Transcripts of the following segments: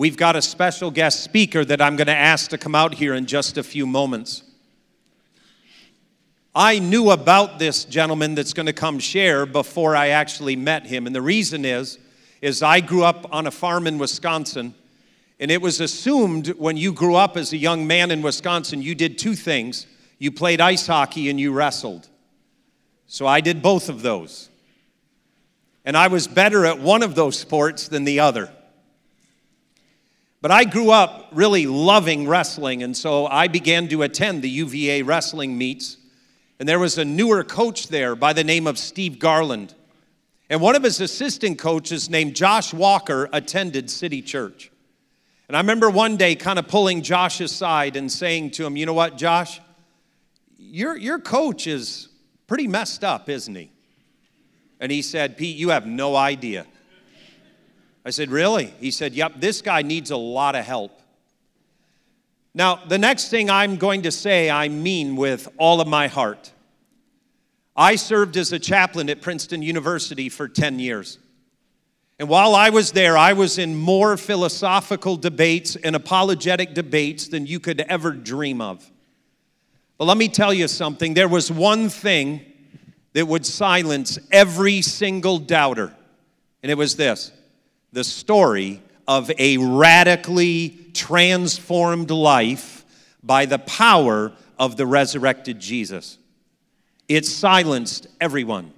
we've got a special guest speaker that I'm going to ask to come out here in just a few moments. I knew about this gentleman that's going to come share before I actually met him. And the reason is, is I grew up on a farm in Wisconsin, and it was assumed when you grew up as a young man in Wisconsin, you did two things. You played ice hockey and you wrestled. So I did both of those. And I was better at one of those sports than the other. But I grew up really loving wrestling, and so I began to attend the UVA wrestling meets. And there was a newer coach there by the name of Steve Garland. And one of his assistant coaches, named Josh Walker, attended City Church. And I remember one day kind of pulling Josh aside and saying to him, You know what, Josh? Your, your coach is pretty messed up, isn't he? And he said, Pete, you have no idea. I said, Really? He said, Yep, this guy needs a lot of help. Now, the next thing I'm going to say, I mean with all of my heart. I served as a chaplain at Princeton University for 10 years. And while I was there, I was in more philosophical debates and apologetic debates than you could ever dream of. But let me tell you something there was one thing that would silence every single doubter, and it was this the story of a radically transformed life by the power of the resurrected Jesus. It silenced everyone.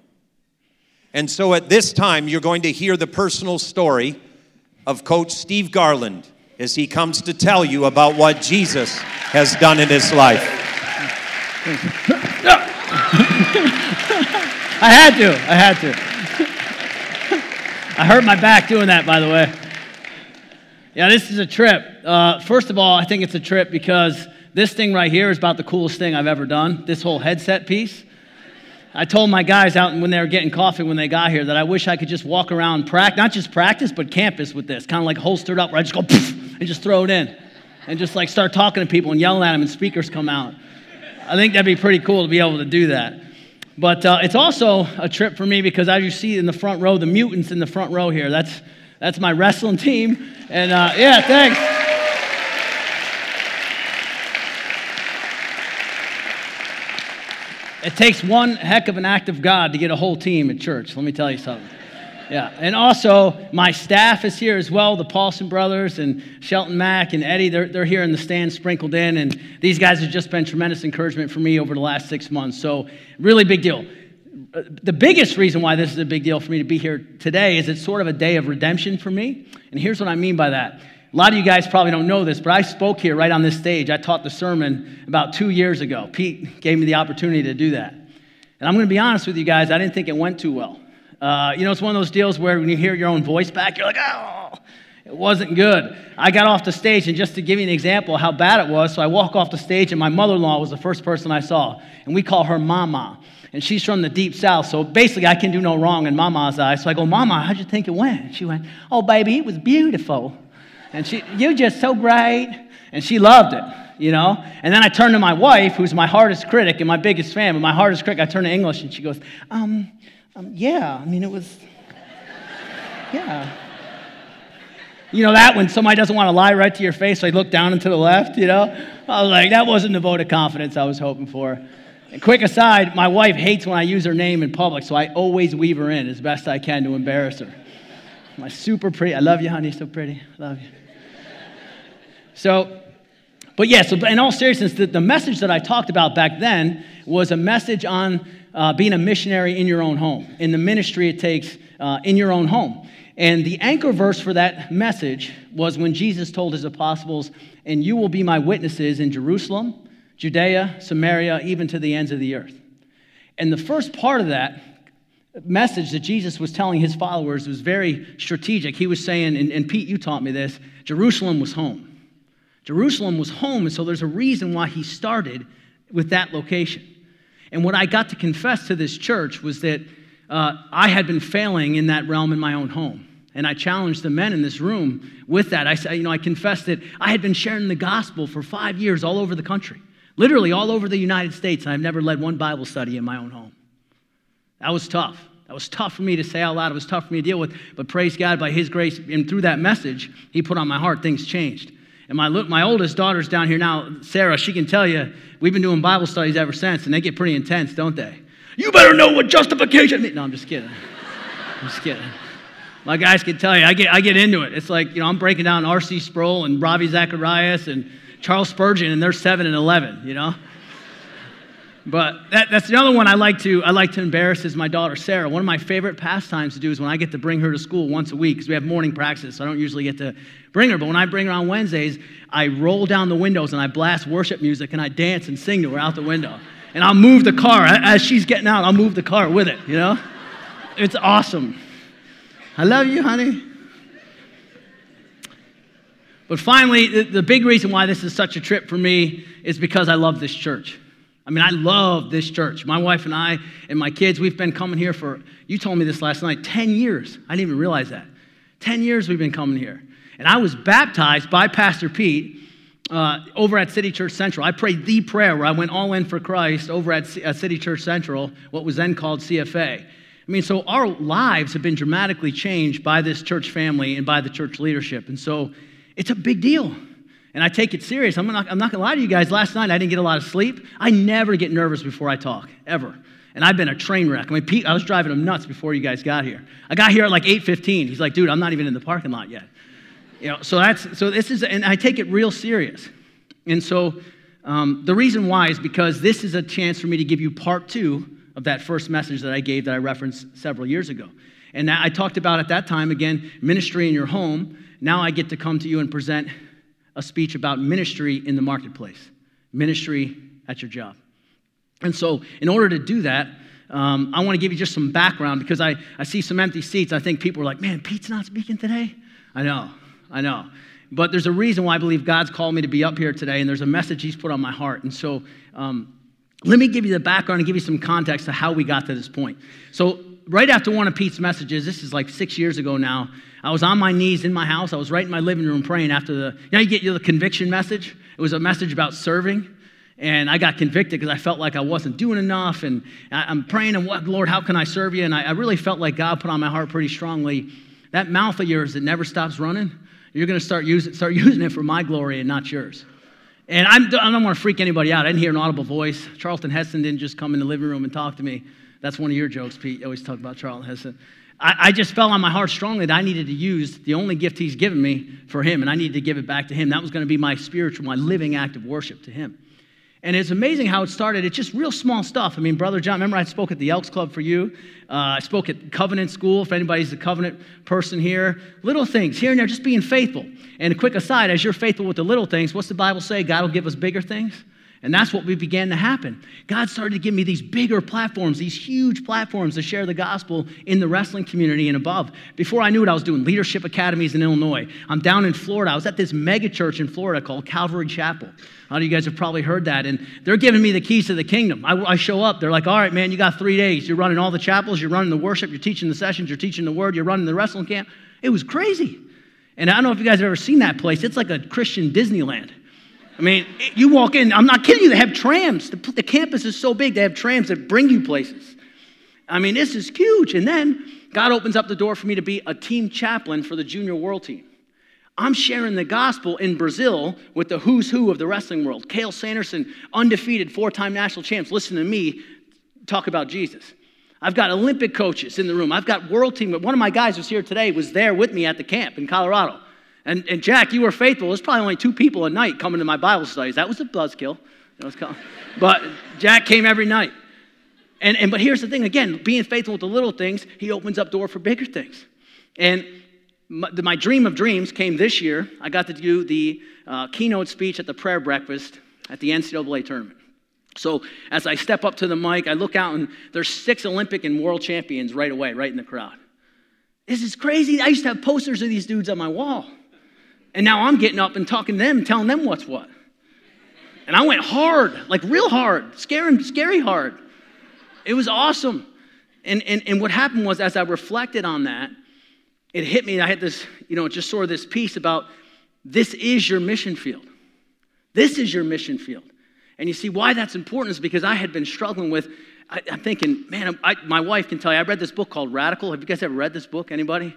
And so at this time, you're going to hear the personal story of Coach Steve Garland as he comes to tell you about what Jesus has done in his life. I had to. I had to. I hurt my back doing that, by the way. Yeah, this is a trip. Uh, first of all, I think it's a trip because this thing right here is about the coolest thing I've ever done. This whole headset piece. I told my guys out when they were getting coffee when they got here that I wish I could just walk around, practice, not just practice, but campus with this, kind of like holstered up, where I just go and just throw it in and just like start talking to people and yelling at them and speakers come out. I think that'd be pretty cool to be able to do that. But uh, it's also a trip for me because as you see in the front row, the mutants in the front row here, that's, that's my wrestling team. And uh, yeah, thanks. It takes one heck of an act of God to get a whole team at church, let me tell you something. Yeah, and also my staff is here as well, the Paulson brothers and Shelton Mack and Eddie. They're, they're here in the stand sprinkled in, and these guys have just been tremendous encouragement for me over the last six months. So, really big deal. Uh, the biggest reason why this is a big deal for me to be here today is it's sort of a day of redemption for me. And here's what I mean by that. A lot of you guys probably don't know this, but I spoke here right on this stage. I taught the sermon about two years ago. Pete gave me the opportunity to do that. And I'm going to be honest with you guys, I didn't think it went too well. Uh, you know, it's one of those deals where when you hear your own voice back, you're like, oh, it wasn't good. I got off the stage, and just to give you an example how bad it was, so I walk off the stage, and my mother in law was the first person I saw, and we call her Mama. And she's from the deep south, so basically I can do no wrong in Mama's eyes. So I go, Mama, how'd you think it went? She went, Oh, baby, it was beautiful. And she, You're just so great. And she loved it you know? And then I turn to my wife, who's my hardest critic and my biggest fan, but my hardest critic, I turn to English and she goes, um, um, yeah, I mean, it was, yeah. You know that when somebody doesn't want to lie right to your face, so I look down and to the left, you know? I was like, that wasn't the vote of confidence I was hoping for. And quick aside, my wife hates when I use her name in public, so I always weave her in as best I can to embarrass her. My super pretty, I love you, honey, so pretty, I love you. So, but yeah, so in all seriousness, the, the message that I talked about back then was a message on uh, being a missionary in your own home, in the ministry it takes uh, in your own home. And the anchor verse for that message was when Jesus told his apostles, And you will be my witnesses in Jerusalem, Judea, Samaria, even to the ends of the earth. And the first part of that message that Jesus was telling his followers was very strategic. He was saying, and, and Pete, you taught me this Jerusalem was home. Jerusalem was home, and so there's a reason why he started with that location. And what I got to confess to this church was that uh, I had been failing in that realm in my own home. And I challenged the men in this room with that. I said, you know, I confessed that I had been sharing the gospel for five years all over the country, literally all over the United States. And I've never led one Bible study in my own home. That was tough. That was tough for me to say out loud. It was tough for me to deal with. But praise God, by His grace and through that message, He put on my heart, things changed. And my, my oldest daughter's down here now, Sarah, she can tell you, we've been doing Bible studies ever since, and they get pretty intense, don't they? You better know what justification means. No, I'm just kidding. I'm just kidding. My guys can tell you, I get, I get into it. It's like, you know, I'm breaking down R.C. Sproul and Ravi Zacharias and Charles Spurgeon, and they're 7 and 11, you know? But that, that's the other one I like to I like to embarrass is my daughter Sarah. One of my favorite pastimes to do is when I get to bring her to school once a week because we have morning practice, so I don't usually get to bring her. But when I bring her on Wednesdays, I roll down the windows and I blast worship music and I dance and sing to her out the window. And I'll move the car as she's getting out. I'll move the car with it. You know, it's awesome. I love you, honey. But finally, the, the big reason why this is such a trip for me is because I love this church. I mean, I love this church. My wife and I and my kids, we've been coming here for, you told me this last night, 10 years. I didn't even realize that. 10 years we've been coming here. And I was baptized by Pastor Pete uh, over at City Church Central. I prayed the prayer where I went all in for Christ over at C- uh, City Church Central, what was then called CFA. I mean, so our lives have been dramatically changed by this church family and by the church leadership. And so it's a big deal and I take it serious. I'm not, I'm not gonna lie to you guys. Last night I didn't get a lot of sleep. I never get nervous before I talk, ever. And I've been a train wreck. I mean, Pete, I was driving him nuts before you guys got here. I got here at like 8:15. He's like, dude, I'm not even in the parking lot yet. You know, so that's so this is, and I take it real serious. And so um, the reason why is because this is a chance for me to give you part two of that first message that I gave that I referenced several years ago. And I talked about at that time again ministry in your home. Now I get to come to you and present a speech about ministry in the marketplace, ministry at your job. And so, in order to do that, um, I want to give you just some background because I, I see some empty seats. I think people are like, man, Pete's not speaking today. I know, I know. But there's a reason why I believe God's called me to be up here today, and there's a message He's put on my heart. And so, um, let me give you the background and give you some context to how we got to this point. So, right after one of Pete's messages, this is like six years ago now, I was on my knees in my house. I was right in my living room praying after the, you know, you get the conviction message. It was a message about serving. And I got convicted because I felt like I wasn't doing enough. And I'm praying, and what, Lord, how can I serve you? And I, I really felt like God put on my heart pretty strongly that mouth of yours that never stops running, you're going to start, use start using it for my glory and not yours. And I'm, I don't want to freak anybody out. I didn't hear an audible voice. Charlton Heston didn't just come in the living room and talk to me. That's one of your jokes, Pete. You always talk about Charlton Heston. I, I just felt on my heart strongly that I needed to use the only gift he's given me for him, and I needed to give it back to him. That was going to be my spiritual, my living act of worship to him. And it's amazing how it started. It's just real small stuff. I mean, Brother John, remember I spoke at the Elks Club for you? Uh, I spoke at Covenant School, if anybody's a Covenant person here. Little things, here and there, just being faithful. And a quick aside, as you're faithful with the little things, what's the Bible say? God will give us bigger things? And that's what we began to happen. God started to give me these bigger platforms, these huge platforms to share the gospel in the wrestling community and above. Before I knew it, I was doing leadership academies in Illinois. I'm down in Florida. I was at this mega church in Florida called Calvary Chapel. A lot of you guys have probably heard that. And they're giving me the keys to the kingdom. I, I show up. They're like, all right, man, you got three days. You're running all the chapels, you're running the worship, you're teaching the sessions, you're teaching the word, you're running the wrestling camp. It was crazy. And I don't know if you guys have ever seen that place. It's like a Christian Disneyland. I mean, you walk in, I'm not kidding you, they have trams. The, the, campus is so big, they have trams that bring you places. I mean, this is huge. And then God opens up the door for me to be a team chaplain for the junior world team. I'm sharing the gospel in Brazil with the who's who of the wrestling world. Cael Sanderson, undefeated four time national champs. Listen to me talk about Jesus. I've got Olympic coaches in the room. I've got world team. One of my guys who's here today was there with me at the camp in Colorado. And, and Jack, you were faithful. There's probably only two people a night coming to my Bible studies. That was a buzzkill. But Jack came every night. And, and but here's the thing again, being faithful with the little things, he opens up door for bigger things. And my, my dream of dreams came this year. I got to do the uh, keynote speech at the prayer breakfast at the NCAA tournament. So as I step up to the mic, I look out and there's six Olympic and world champions right away, right in the crowd. This is crazy. I used to have posters of these dudes on my wall. And now I'm getting up and talking to them telling them what's what. And I went hard, like real hard, scary, scary hard. It was awesome. And, and, and what happened was, as I reflected on that, it hit me. I had this, you know, just sort of this piece about this is your mission field. This is your mission field. And you see, why that's important is because I had been struggling with I, am thinking, man, I, my wife can tell you, I read this book called Radical. Have you guys ever read this book? Anybody?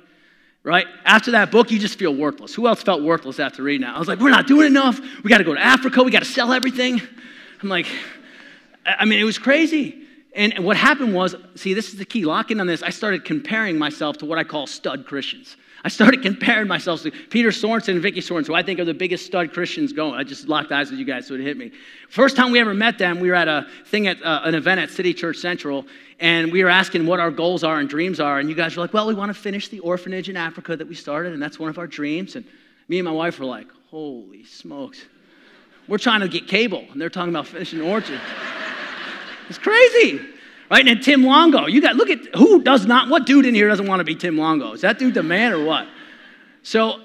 Right? After that book, you just feel worthless. Who else felt worthless after reading that? I was like, we're not doing enough. We got to go to Africa. We got to sell everything. I'm like, I mean, it was crazy. And what happened was, see, this is the key. Locking on this, I started comparing myself to what I call stud Christians. I started comparing myself to Peter Sorensen and Vicky Sorensen, who I think are the biggest stud Christians going. I just locked eyes with you guys, so it hit me. First time we ever met them, we were at a thing at uh, an event at City Church Central, and we were asking what our goals are and dreams are. And you guys were like, well, we want to finish the orphanage in Africa that we started, and that's one of our dreams. And me and my wife were like, holy smokes. We're trying to get cable, and they're talking about finishing orchard. it's crazy. Right? And Tim Longo, you got, look at who does not, what dude in here doesn't want to be Tim Longo? Is that dude the man or what? So,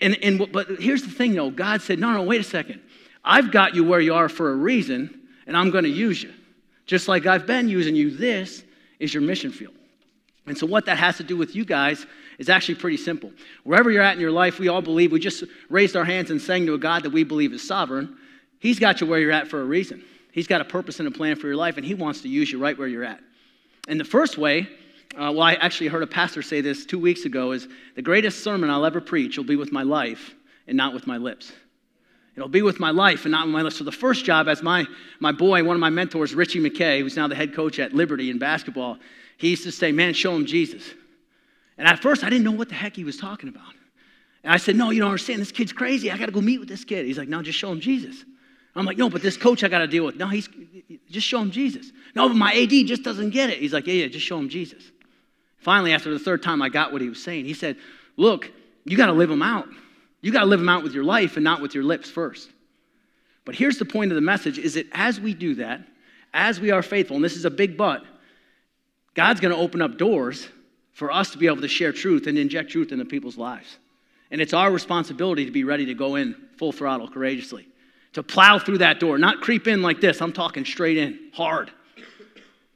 and, and, but here's the thing though God said, no, no, wait a second. I've got you where you are for a reason, and I'm going to use you. Just like I've been using you, this is your mission field. And so, what that has to do with you guys is actually pretty simple. Wherever you're at in your life, we all believe, we just raised our hands and sang to a God that we believe is sovereign. He's got you where you're at for a reason. He's got a purpose and a plan for your life, and He wants to use you right where you're at. And the first way, uh, well, I actually heard a pastor say this two weeks ago, is the greatest sermon I'll ever preach will be with my life and not with my lips. It'll be with my life and not with my lips. So the first job, as my, my boy, one of my mentors, Ritchie McKay, who's now the head coach at Liberty in basketball, he used to say, man, show him Jesus. And at first, I didn't know what the heck he was talking about. And I said, no, you don't understand. This kid's crazy. I got to go meet with this kid. He's like, no, just show him Jesus. I'm like, no, but this coach I got to deal with. No, he's just show him Jesus. No, but my AD just doesn't get it. He's like, yeah, yeah, just show him Jesus. Finally, after the third time, I got what he was saying. He said, look, you got to live him out. You got to live him out with your life and not with your lips first. But here's the point of the message is that as we do that, as we are faithful, and this is a big but, God's going to open up doors for us to be able to share truth and inject truth into people's lives. And it's our responsibility to be ready to go in full throttle courageously to plow through that door, not creep in like this. I'm talking straight in, hard.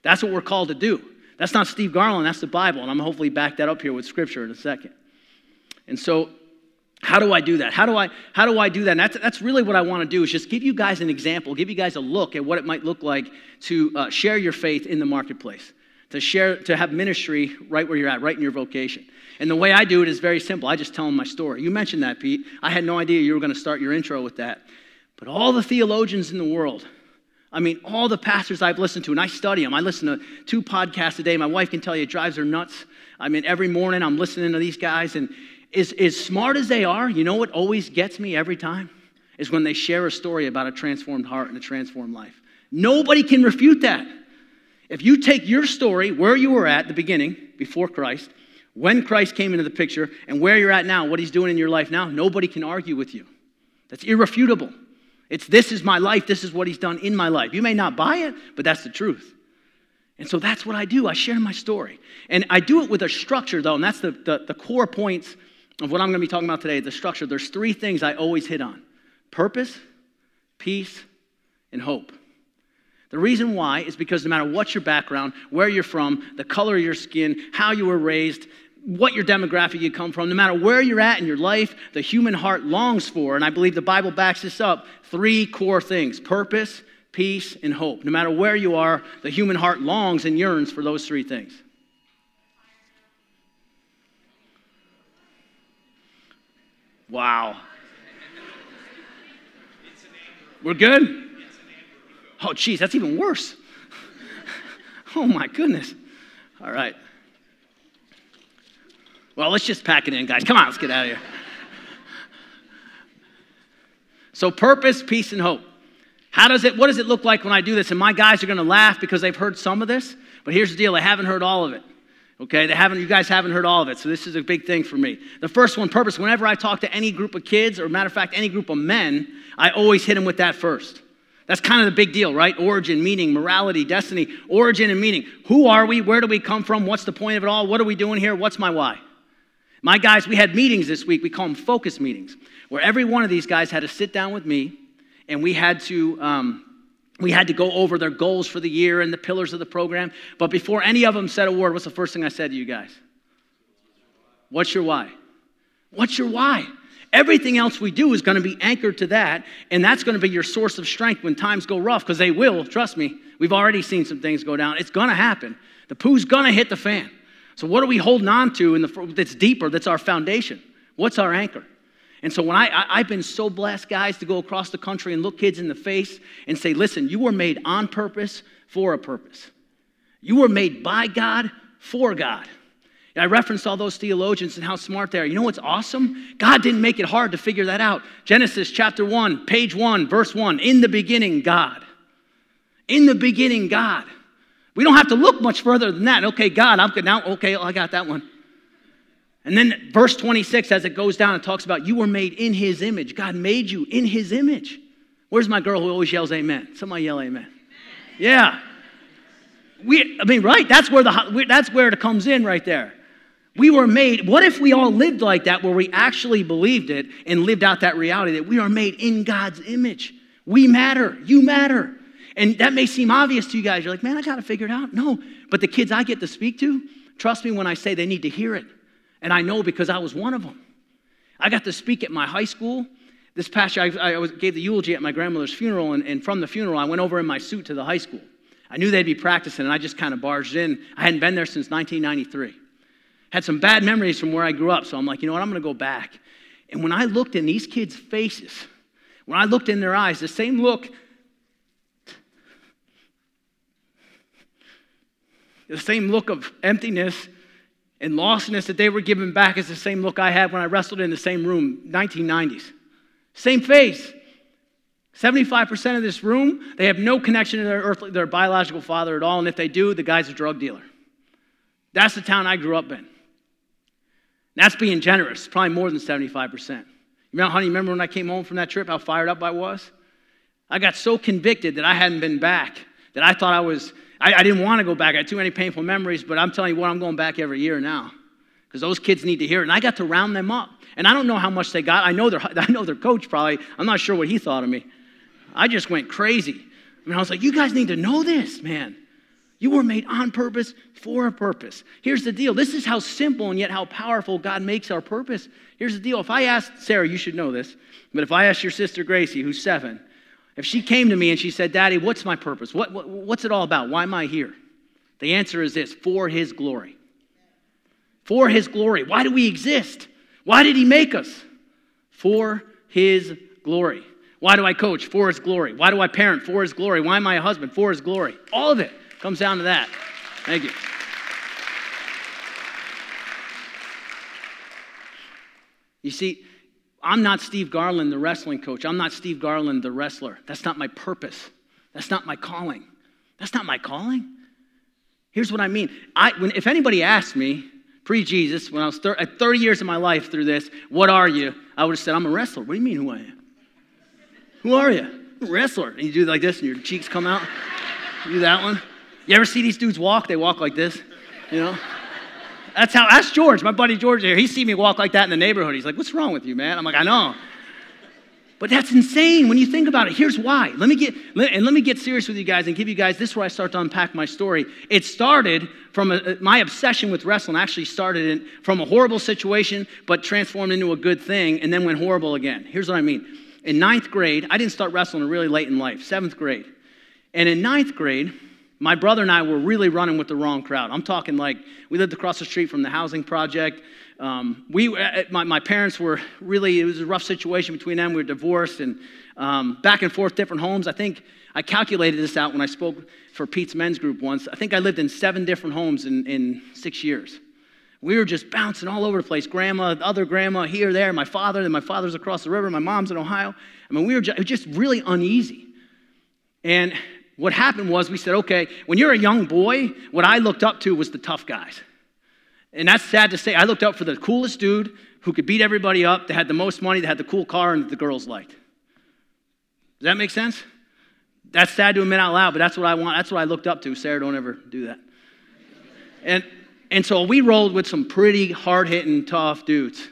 That's what we're called to do. That's not Steve Garland, that's the Bible. And I'm hopefully back that up here with scripture in a second. And so, how do I do that? How do I, how do, I do that? And that's, that's really what I want to do is just give you guys an example, give you guys a look at what it might look like to uh, share your faith in the marketplace, to share, to have ministry right where you're at, right in your vocation. And the way I do it is very simple. I just tell them my story. You mentioned that, Pete. I had no idea you were going to start your intro with that. But all the theologians in the world, I mean, all the pastors I've listened to, and I study them. I listen to two podcasts a day. My wife can tell you it drives her nuts. I mean, every morning I'm listening to these guys, and as, as smart as they are, you know what always gets me every time? Is when they share a story about a transformed heart and a transformed life. Nobody can refute that. If you take your story, where you were at the beginning, before Christ, when Christ came into the picture, and where you're at now, what he's doing in your life now, nobody can argue with you. That's irrefutable. It's this is my life, this is what he's done in my life. You may not buy it, but that's the truth. And so that's what I do. I share my story. And I do it with a structure, though, and that's the, the, the core points of what I'm going to be talking about today the structure. There's three things I always hit on purpose, peace, and hope. The reason why is because no matter what your background, where you're from, the color of your skin, how you were raised, what your demographic you come from, no matter where you're at in your life, the human heart longs for, and I believe the Bible backs this up, three core things purpose, peace, and hope. No matter where you are, the human heart longs and yearns for those three things. Wow. We're good? Oh, geez, that's even worse. oh, my goodness. All right. Well, let's just pack it in, guys. Come on, let's get out of here. So, purpose, peace, and hope. How does it, what does it look like when I do this? And my guys are going to laugh because they've heard some of this, but here's the deal they haven't heard all of it. Okay, they haven't, you guys haven't heard all of it, so this is a big thing for me. The first one, purpose, whenever I talk to any group of kids, or matter of fact, any group of men, I always hit them with that first. That's kind of the big deal, right? Origin, meaning, morality, destiny, origin and meaning. Who are we? Where do we come from? What's the point of it all? What are we doing here? What's my why? My guys, we had meetings this week. We call them focus meetings, where every one of these guys had to sit down with me, and we had to um, we had to go over their goals for the year and the pillars of the program. But before any of them said a word, what's the first thing I said to you guys? What's your why? What's your why? Everything else we do is going to be anchored to that, and that's going to be your source of strength when times go rough, because they will, trust me. We've already seen some things go down. It's going to happen. The poo's going to hit the fan. So, what are we holding on to the, that's deeper, that's our foundation? What's our anchor? And so when I, I, have been so blessed, guys, to go across the country and look kids in the face and say, listen, you were made on purpose for a purpose. You were made by God for God. And I referenced all those theologians and how smart they are. You know what's awesome? God didn't make it hard to figure that out. Genesis chapter 1, page 1, verse 1. In the beginning, God. In the beginning, God. We don't have to look much further than that. Okay, God, I'm good now. Okay, I got that one. And then verse 26, as it goes down, it talks about you were made in his image. God made you in his image. Where's my girl who always yells amen? Somebody yell amen. Yeah. We, I mean, right? That's where, the, that's where it comes in right there. We were made, what if we all lived like that where we actually believed it and lived out that reality that we are made in God's image? We matter. You matter. And that may seem obvious to you guys. You're like, man, I got to figure it out. No. But the kids I get to speak to, trust me when I say they need to hear it. And I know because I was one of them. I got to speak at my high school. This past year, I, I was, gave the eulogy at my grandmother's funeral, and, and from the funeral, I went over in my suit to the high school. I knew they'd be practicing, and I just kind of barged in. I hadn't been there since 1993. Had some bad memories from where I grew up, so I'm like, you know what, I'm going to go back. And when I looked in these kids' faces, when I looked in their eyes, the same look, the same look of emptiness and lostness that they were given back is the same look I had when I wrestled in the same room, 1990s. Same face. 75% of this room, they have no connection to their, earthly, their biological father at all, and if they do, the guy's a drug dealer. That's the town I grew up in. That's being generous, probably more than 75%. You know, honey, remember when I came home from that trip, how fired up I was? I got so convicted that I hadn't been back that I thought I was I, I didn't want to go back. I had too many painful memories, but I'm telling you what, I'm going back every year now because those kids need to hear it. And I got to round them up. And I don't know how much they got. I know their, I know their coach probably. I'm not sure what he thought of me. I just went crazy. I mean, I was like, you guys need to know this, man. You were made on purpose for a purpose. Here's the deal. This is how simple and yet how powerful God makes our purpose. Here's the deal. If I asked Sarah, you should know this, but if I asked your sister Gracie, who's seven, if she came to me and she said, Daddy, what's my purpose? What, what, what's it all about? Why am I here? The answer is this for His glory. For His glory. Why do we exist? Why did He make us? For His glory. Why do I coach? For His glory. Why do I parent? For His glory. Why am I a husband? For His glory. All of it comes down to that. Thank you. You see, I'm not Steve Garland, the wrestling coach. I'm not Steve Garland, the wrestler. That's not my purpose. That's not my calling. That's not my calling. Here's what I mean. I, when, if anybody asked me pre Jesus, when I was thir- at 30 years of my life through this, what are you? I would have said, I'm a wrestler. What do you mean, who I am? Who are you? Wrestler. And you do like this and your cheeks come out. You do that one. You ever see these dudes walk? They walk like this, you know? That's how, that's George, my buddy George here. He see me walk like that in the neighborhood. He's like, what's wrong with you, man? I'm like, I know. But that's insane when you think about it. Here's why. Let me get, and let me get serious with you guys and give you guys, this is where I start to unpack my story. It started from a, uh, my obsession with wrestling, actually started in, from a horrible situation, but transformed into a good thing, and then went horrible again. Here's what I mean. In ninth grade, I didn't start wrestling really late in life, seventh grade. And in ninth grade, my brother and I were really running with the wrong crowd. I'm talking like we lived across the street from the housing project. Um, we, uh, uh, my, my parents were really, it was a rough situation between them. We were divorced and um, back and forth, different homes. I think I calculated this out when I spoke for Pete's men's group once. I think I lived in seven different homes in, in six years. We were just bouncing all over the place. Grandma, other grandma, here, there. My father, and my father's across the river. My mom's in Ohio. I mean, we were just, just really uneasy. And what happened was we said, okay, when you're a young boy, what I looked up to was the tough guys. And that's sad to say. I looked up for the coolest dude who could beat everybody up, that had the most money, that had the cool car, and that the girls liked. Does that make sense? That's sad to admit out loud, but that's what I want. That's what I looked up to. Sarah, don't ever do that. And, and so we rolled with some pretty hard hitting, tough dudes.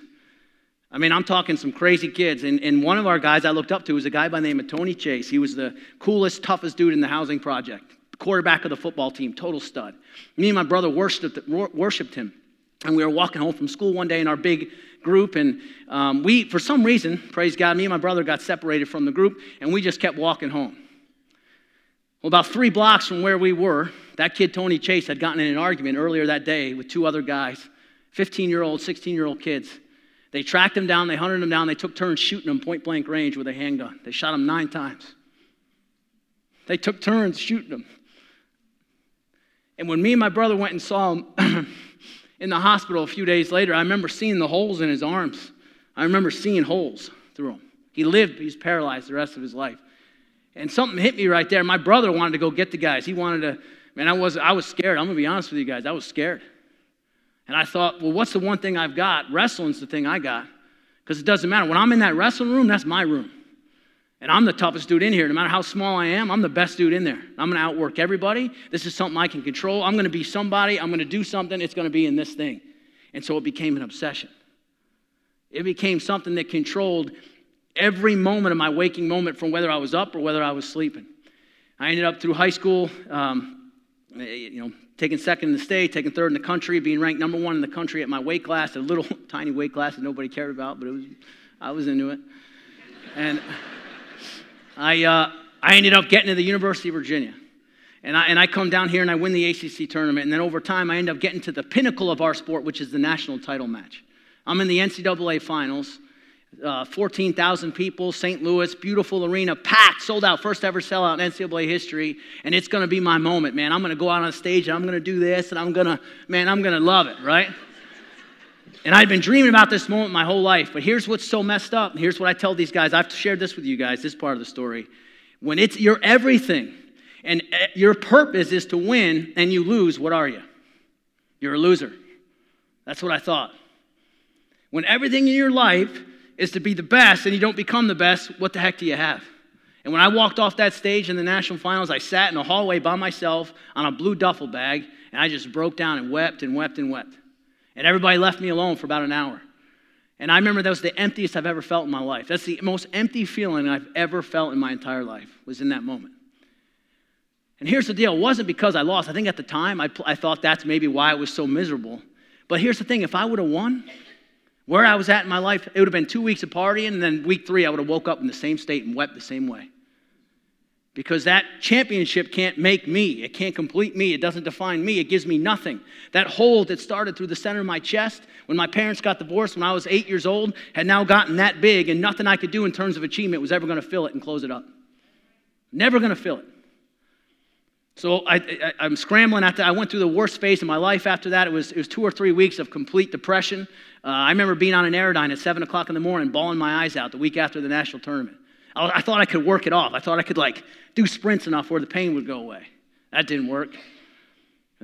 I mean, I'm talking some crazy kids. And, and one of our guys I looked up to was a guy by the name of Tony Chase. He was the coolest, toughest dude in the housing project, quarterback of the football team, total stud. Me and my brother worshiped, worshiped him. And we were walking home from school one day, in our big group, and um, we, for some reason, praise God, me and my brother got separated from the group, and we just kept walking home. Well, about three blocks from where we were, that kid, Tony Chase, had gotten in an argument earlier that day with two other guys, 15 year old, 16 year old kids. They tracked him down, they hunted him down, they took turns shooting him point blank range with a handgun. They shot him nine times. They took turns shooting him. And when me and my brother went and saw him in the hospital a few days later, I remember seeing the holes in his arms. I remember seeing holes through him. He lived, but he's paralyzed the rest of his life. And something hit me right there. My brother wanted to go get the guys. He wanted to, man, I was, I was scared. I'm going to be honest with you guys. I was scared. And I thought, well, what's the one thing I've got? Wrestling's the thing I got. Because it doesn't matter. When I'm in that wrestling room, that's my room. And I'm the toughest dude in here. No matter how small I am, I'm the best dude in there. I'm going to outwork everybody. This is something I can control. I'm going to be somebody. I'm going to do something. It's going to be in this thing. And so it became an obsession. It became something that controlled every moment of my waking moment from whether I was up or whether I was sleeping. I ended up through high school, um, you know, taking second in the state, taking third in the country, being ranked number one in the country at my weight class, a little tiny weight class that nobody cared about, but it was, I was into it. And I, uh, I ended up getting to the University of Virginia. And I, and I come down here and I win the ACC tournament. And then over time, I end up getting to the pinnacle of our sport, which is the national title match. I'm in the NCAA finals. Uh, 14,000 people, St. Louis, beautiful arena, packed, sold out, first ever sellout in NCAA history. And it's going to be my moment, man. I'm going to go out on stage and I'm going to do this and I'm going to, man, I'm going to love it, right? And I'd been dreaming about this moment my whole life. But here's what's so messed up. Here's what I tell these guys. I've shared this with you guys, this part of the story. When it's your everything and eh, your purpose is to win and you lose, what are you? You're a loser. That's what I thought. When everything in your life is to be the best and you don't become the best, what the heck do you have? And when I walked off that stage in the national finals, I sat in a hallway by myself on a blue duffel bag and I just broke down and wept and wept and wept. And everybody left me alone for about an hour. And I remember that was the emptiest I've ever felt in my life. That's the most empty feeling I've ever felt in my entire life, was in that moment. And here's the deal it wasn't because I lost. I think at the time I, I thought that's maybe why I was so miserable. But here's the thing if I would have won, where I was at in my life, it would have been two weeks of partying, and then week three, I would have woke up in the same state and wept the same way. Because that championship can't make me. It can't complete me. It doesn't define me. It gives me nothing. That hole that started through the center of my chest when my parents got divorced when I was eight years old had now gotten that big, and nothing I could do in terms of achievement was ever going to fill it and close it up. Never going to fill it. So I, am scrambling. After I went through the worst phase of my life after that. It was, it was two or three weeks of complete depression. Uh, I remember being on an Airdyne at 7 o'clock in the morning, bawling my eyes out the week after the national tournament. I, I thought I could work it off. I thought I could like do sprints enough where the pain would go away. That didn't work.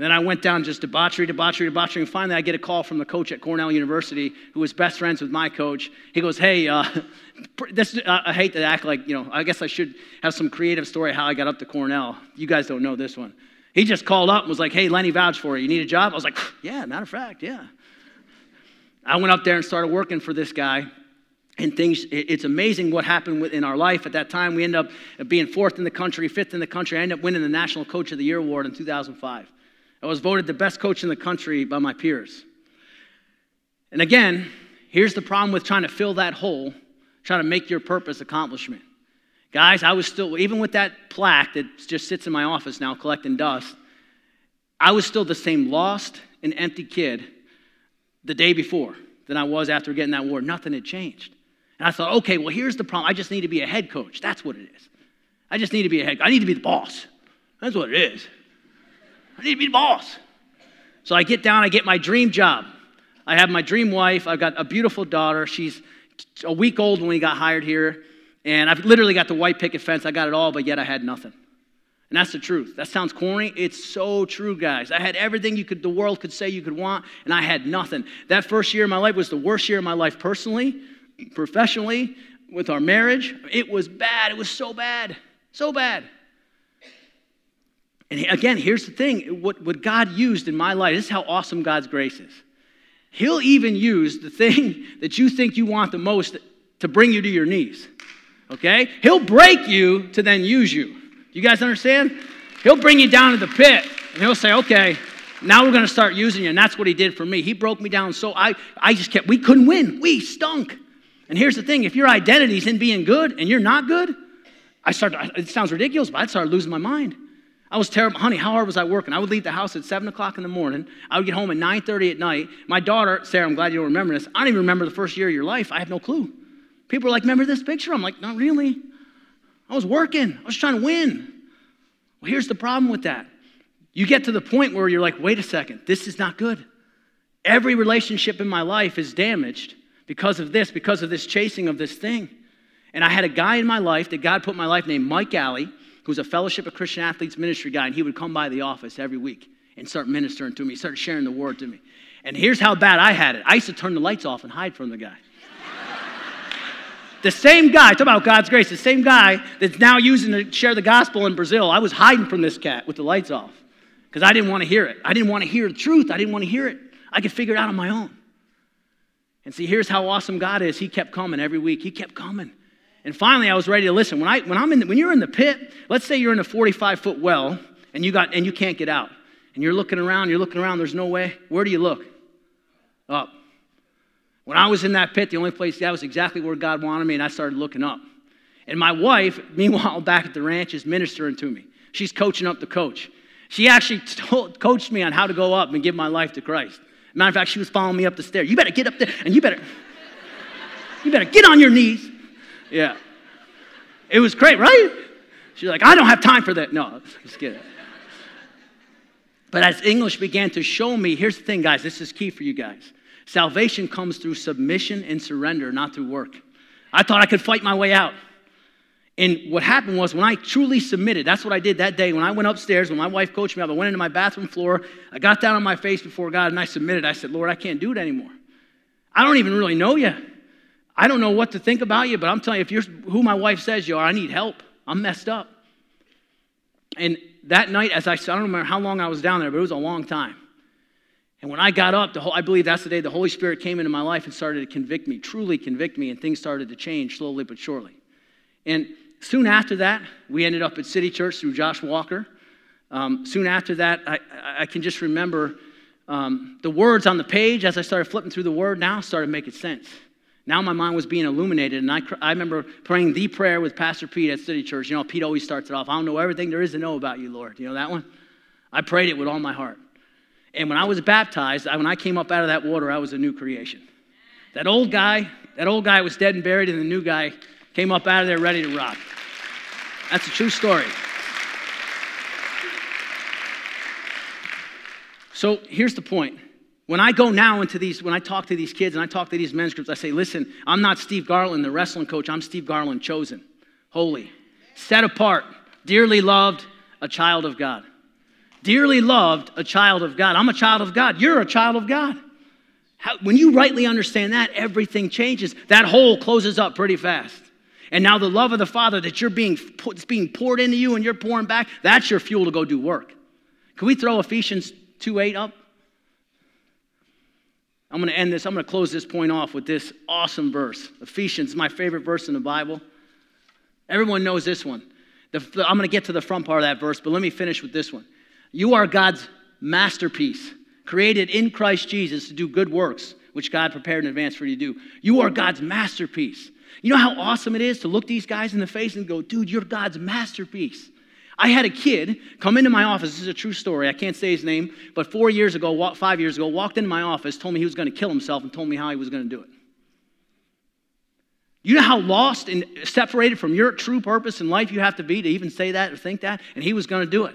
And then I went down just debauchery, debauchery, debauchery. And finally, I get a call from the coach at Cornell University who was best friends with my coach. He goes, Hey, uh, this, uh, I hate to act like, you know, I guess I should have some creative story how I got up to Cornell. You guys don't know this one. He just called up and was like, Hey, Lenny vouch for you. You need a job? I was like, Yeah, matter of fact, yeah. I went up there and started working for this guy and things it's amazing what happened in our life at that time we end up being fourth in the country fifth in the country i ended up winning the national coach of the year award in 2005 i was voted the best coach in the country by my peers and again here's the problem with trying to fill that hole trying to make your purpose accomplishment guys i was still even with that plaque that just sits in my office now collecting dust i was still the same lost and empty kid the day before than i was after getting that award nothing had changed and I thought, okay, well, here's the problem. I just need to be a head coach. That's what it is. I just need to be a head I need to be the boss. That's what it is. I need to be the boss. So I get down, I get my dream job. I have my dream wife. I've got a beautiful daughter. She's a week old when we got hired here. And I've literally got the white picket fence. I got it all, but yet I had nothing. And that's the truth. That sounds corny. It's so true, guys. I had everything you could, the world could say you could want, and I had nothing. That first year of my life was the worst year of my life personally, professionally, with our marriage. It was bad. It was so bad. So bad. And again, here's the thing what, what God used in my life, this is how awesome God's grace is. He'll even use the thing that you think you want the most to bring you to your knees. Okay? He'll break you to then use you. You guys understand? He'll bring you down to the pit and he'll say, okay, Now we're going to start using you. And that's what he did for me. He broke me down so I, I just kept, we couldn't win. We stunk. And here's the thing if your identity's in being good and you're not good, I start, it sounds ridiculous, but I started losing my mind. I was terrible. Honey, how hard was I working? I would leave the house at 7 o'clock in the morning. I would get home at 9.30 at night. My daughter, Sarah, I'm glad you don't remember this. I don't even remember the first year of your life. I have no clue. People are like, remember this picture? I'm like, not really. I was working. I was trying to win. Well, here's the problem with that. You get to the point where you're like, wait a second, this is not good. Every relationship in my life is damaged because of this, because of this chasing of this thing. And I had a guy in my life that God put in my life named Mike Alley who's a Fellowship of Christian Athletes ministry guy, and he would come by the office every week and start ministering to me, start sharing the word to me. And here's how bad I had it I used to turn the lights off and hide from the guy. the same guy, talk about God's grace, the same guy that's now using to share the gospel in Brazil, I was hiding from this cat with the lights off because I didn't want to hear it. I didn't want to hear the truth. I didn't want to hear it. I could figure it out on my own. And see, here's how awesome God is. He kept coming every week. He kept coming. And finally, I was ready to listen. When, I, when, I'm in the, when you're in the pit, let's say you're in a 45 foot well and you, got, and you can't get out. And you're looking around, you're looking around, there's no way. Where do you look? Up. When I was in that pit, the only place that was exactly where God wanted me, and I started looking up. And my wife, meanwhile, back at the ranch, is ministering to me. She's coaching up the coach. She actually told, coached me on how to go up and give my life to Christ. Matter of fact, she was following me up the stairs. You better get up there, and you better, you better get on your knees yeah. It was great, right? She's like, I don't have time for that. No, just kidding. But as English began to show me, here's the thing, guys, this is key for you guys. Salvation comes through submission and surrender, not through work. I thought I could fight my way out. And what happened was when I truly submitted, that's what I did that day. When I went upstairs, when my wife coached me up, I went into my bathroom floor, I got down on my face before God and I submitted. I said, Lord, I can't do it anymore. I don't even really know you. I don't know what to think about you, but I'm telling you, if you're who my wife says you are, I need help. I'm messed up. And that night, as I, I don't remember how long I was down there, but it was a long time. And when I got up, the whole, I believe that's the day the Holy Spirit came into my life and started to convict me, truly convict me, and things started to change slowly but surely. And soon after that, we ended up at City Church through Josh Walker. Um, soon after that, I, I can just remember um, the words on the page as I started flipping through the word now started making sense. Now my mind was being illuminated, and I, I remember praying the prayer with Pastor Pete at City Church. You know, Pete always starts it off, I don't know everything there is to know about you, Lord. You know that one? I prayed it with all my heart. And when I was baptized, when I came up out of that water, I was a new creation. That old guy, that old guy was dead and buried, and the new guy came up out of there ready to rock. That's a true story. So here's the point when I go now into these, when I talk to these kids and I talk to these men's groups, I say, listen, I'm not Steve Garland, the wrestling coach. I'm Steve Garland, chosen, holy, set apart, dearly loved, a child of God. Dearly loved, a child of God. I'm a child of God. You're a child of God. How, when you rightly understand that, everything changes. That hole closes up pretty fast. And now the love of the Father that you're being, it's being poured into you and you're pouring back, that's your fuel to go do work. Can we throw Ephesians 2 8 up? I'm going to end this. I'm going to close this point off with this awesome verse. Ephesians, my favorite verse in the Bible. Everyone knows this one. The, I'm going to get to the front part of that verse, but let me finish with this one. You are God's masterpiece, created in Christ Jesus to do good works, which God prepared in advance for you to do. You are God's masterpiece. You know how awesome it is to look these guys in the face and go, dude, you're God's masterpiece. I had a kid come into my office. This is a true story. I can't say his name, but four years ago, five years ago, walked into my office, told me he was going to kill himself, and told me how he was going to do it. You know how lost and separated from your true purpose in life you have to be to even say that or think that? And he was going to do it.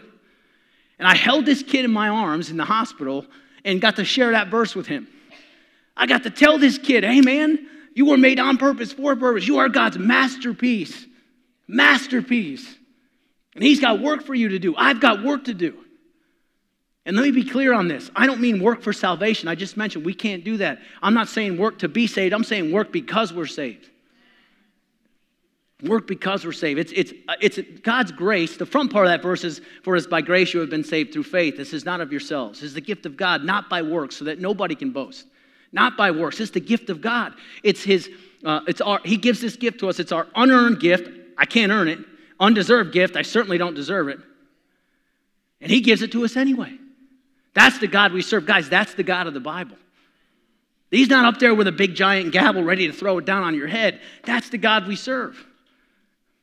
And I held this kid in my arms in the hospital and got to share that verse with him. I got to tell this kid, hey man, you were made on purpose for a purpose. You are God's masterpiece. Masterpiece. And He's got work for you to do. I've got work to do. And let me be clear on this. I don't mean work for salvation. I just mentioned we can't do that. I'm not saying work to be saved. I'm saying work because we're saved. Work because we're saved. It's, it's, it's God's grace. The front part of that verse is, For us by grace you have been saved through faith. This is not of yourselves. This is the gift of God, not by works, so that nobody can boast. Not by works. It's the gift of God. It's His, uh, it's our, He gives this gift to us. It's our unearned gift. I can't earn it undeserved gift. I certainly don't deserve it. And He gives it to us anyway. That's the God we serve. Guys, that's the God of the Bible. He's not up there with a big giant gavel ready to throw it down on your head. That's the God we serve.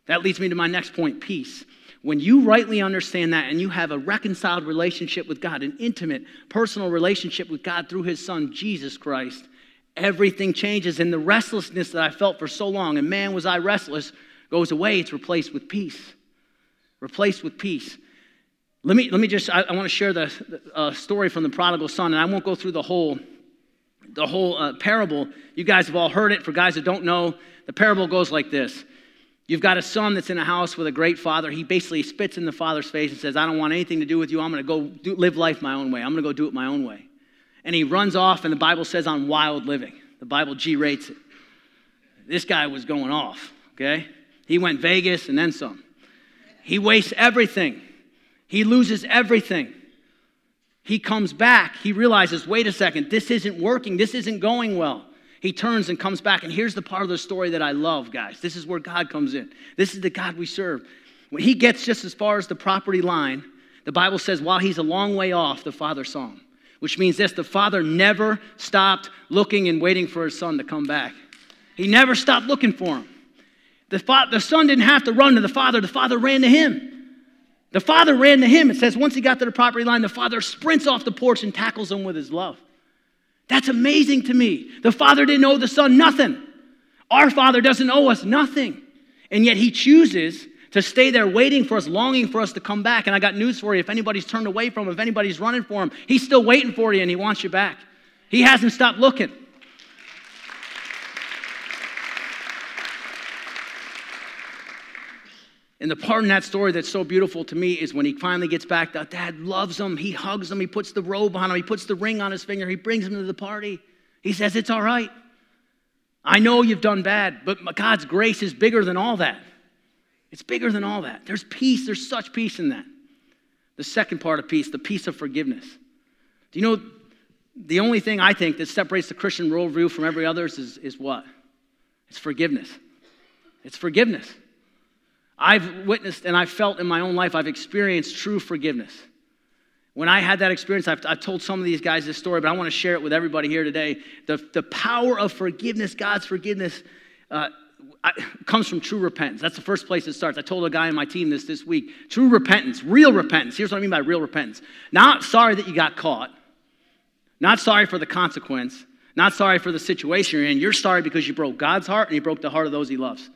That leads me to my next point peace. When you rightly understand that and you have a reconciled relationship with God, an intimate, personal relationship with God through His Son, Jesus Christ, everything changes. And the restlessness that I felt for so long, and man, was I restless, goes away. It's replaced with peace. Replaced with peace. Let me, let me just, I, I want to share the, the uh, story from the prodigal son, and I won't go through the whole the whole uh, parable. You guys have all heard it. For guys that don't know, the parable goes like this You've got a son that's in a house with a great father. He basically spits in the father's face and says, I don't want anything to do with you. I'm going to go do, live life my own way. I'm going to go do it my own way. And he runs off, and the Bible says on wild living. The Bible G rates it. This guy was going off, okay? He went Vegas and then some. He wastes everything, he loses everything. He comes back. He realizes, wait a second, this isn't working. This isn't going well. He turns and comes back. And here's the part of the story that I love, guys. This is where God comes in. This is the God we serve. When he gets just as far as the property line, the Bible says, while he's a long way off, the father saw him, which means this the father never stopped looking and waiting for his son to come back. He never stopped looking for him. The, fa- the son didn't have to run to the father, the father ran to him. The father ran to him. It says once he got to the property line, the father sprints off the porch and tackles him with his love. That's amazing to me. The father didn't owe the son nothing. Our father doesn't owe us nothing. And yet he chooses to stay there waiting for us, longing for us to come back. And I got news for you. If anybody's turned away from him, if anybody's running for him, he's still waiting for you and he wants you back. He hasn't stopped looking. And the part in that story that's so beautiful to me is when he finally gets back, that dad loves him. He hugs him. He puts the robe on him. He puts the ring on his finger. He brings him to the party. He says, It's all right. I know you've done bad, but God's grace is bigger than all that. It's bigger than all that. There's peace. There's such peace in that. The second part of peace, the peace of forgiveness. Do you know the only thing I think that separates the Christian worldview from every others is, is what? It's forgiveness. It's forgiveness. I've witnessed and I've felt in my own life, I've experienced true forgiveness. When I had that experience, I've, I've, told some of these guys this story, but I want to share it with everybody here today. The, the power of forgiveness, God's forgiveness, uh, I, comes from true repentance. That's the first place it starts. I told a guy in my team this this week. True repentance, real repentance. Here's what I mean by real repentance. Not sorry that you got caught, not sorry for the consequence, not sorry for the situation you're in. You're sorry because you broke God's heart and you broke the heart of those he loves.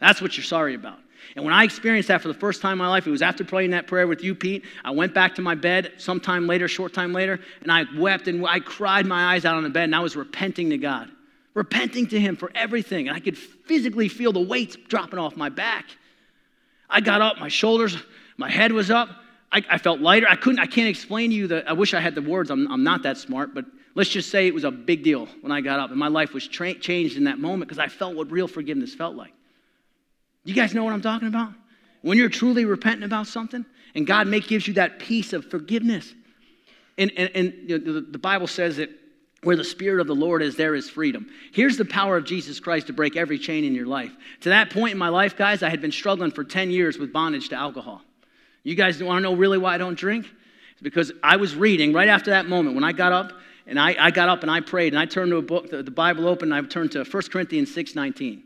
That's what you're sorry about. And when I experienced that for the first time in my life, it was after praying that prayer with you, Pete. I went back to my bed sometime later, short time later, and I wept and I cried my eyes out on the bed, and I was repenting to God, repenting to Him for everything. And I could physically feel the weights dropping off my back. I got up, my shoulders, my head was up. I, I felt lighter. I couldn't, I can't explain to you that. I wish I had the words. I'm, I'm not that smart, but let's just say it was a big deal when I got up, and my life was tra- changed in that moment because I felt what real forgiveness felt like. You guys know what I'm talking about? When you're truly repentant about something, and God make, gives you that peace of forgiveness. And, and, and you know, the, the Bible says that where the Spirit of the Lord is, there is freedom. Here's the power of Jesus Christ to break every chain in your life. To that point in my life, guys, I had been struggling for 10 years with bondage to alcohol. You guys want to know really why I don't drink? It's because I was reading right after that moment when I got up and I, I got up and I prayed and I turned to a book, the, the Bible open, and I turned to 1 Corinthians 6 19.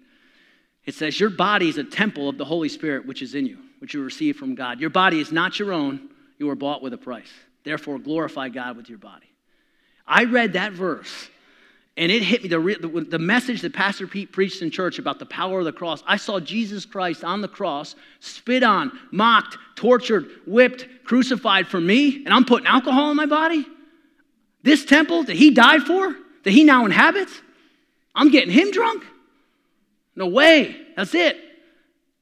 It says, Your body is a temple of the Holy Spirit which is in you, which you receive from God. Your body is not your own, you were bought with a price. Therefore, glorify God with your body. I read that verse and it hit me the, the, the, message that Pastor Pete preached in church about the power of the cross. I saw Jesus Christ on the cross, spit on, mocked, tortured, whipped, crucified for me, and I'm putting alcohol in my body. This temple that he died for, that he now inhabits, I'm getting him drunk. No way. That's it.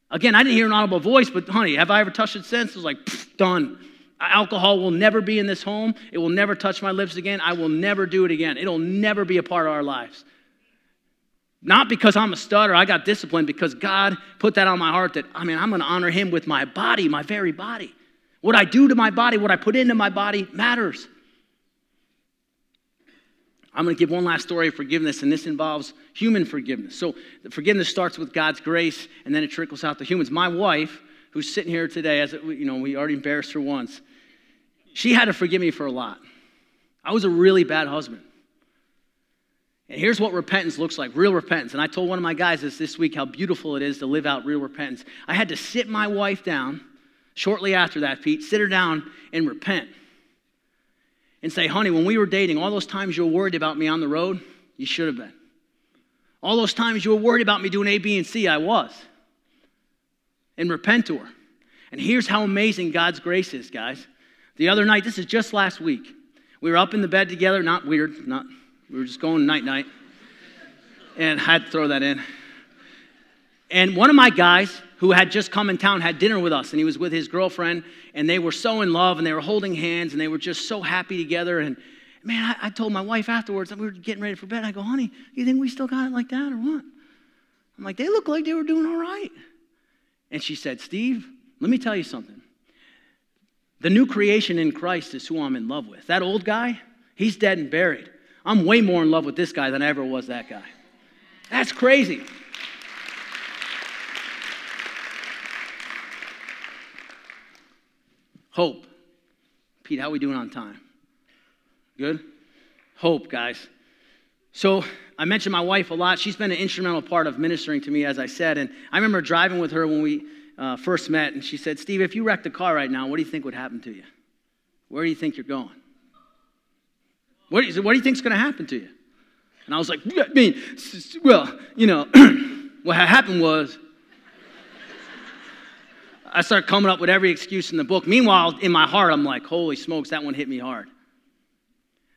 Again, I didn't hear an audible voice, but honey, have I ever touched it since? It was like, done. Alcohol will never be in this home. It will never touch my lips again. I will never do it again. It'll never be a part of our lives. Not because I'm a stud or I got discipline, because God put that on my heart that, I mean, I'm going to honor Him with my body, my very body. What I do to my body, what I put into my body matters. I'm going to give one last story of forgiveness, and this involves human forgiveness. So, forgiveness starts with God's grace, and then it trickles out to humans. My wife, who's sitting here today, as you know, we already embarrassed her once, she had to forgive me for a lot. I was a really bad husband. And here's what repentance looks like real repentance. And I told one of my guys this this week how beautiful it is to live out real repentance. I had to sit my wife down shortly after that, Pete, sit her down and repent. And say, honey, when we were dating, all those times you were worried about me on the road, you should have been. All those times you were worried about me doing A, B, and C, I was. And repent to her. And here's how amazing God's grace is, guys. The other night, this is just last week, we were up in the bed together, not weird, not we were just going night night. And I had to throw that in. And one of my guys who had just come in town had dinner with us, and he was with his girlfriend, and they were so in love, and they were holding hands, and they were just so happy together. And man, I, I told my wife afterwards that we were getting ready for bed. I go, honey, you think we still got it like that or what? I'm like, they look like they were doing all right. And she said, Steve, let me tell you something. The new creation in Christ is who I'm in love with. That old guy, he's dead and buried. I'm way more in love with this guy than I ever was that guy. That's crazy. Hope. Pete, how are we doing on time? Good? Hope, guys. So I mentioned my wife a lot. She's been an instrumental part of ministering to me, as I said. And I remember driving with her when we uh, first met, and she said, Steve, if you wrecked a car right now, what do you think would happen to you? Where do you think you're going? What do you, what do you going to happen to you? And I was like, I mean, well, you know, what happened was I start coming up with every excuse in the book. Meanwhile, in my heart, I'm like, holy smokes, that one hit me hard.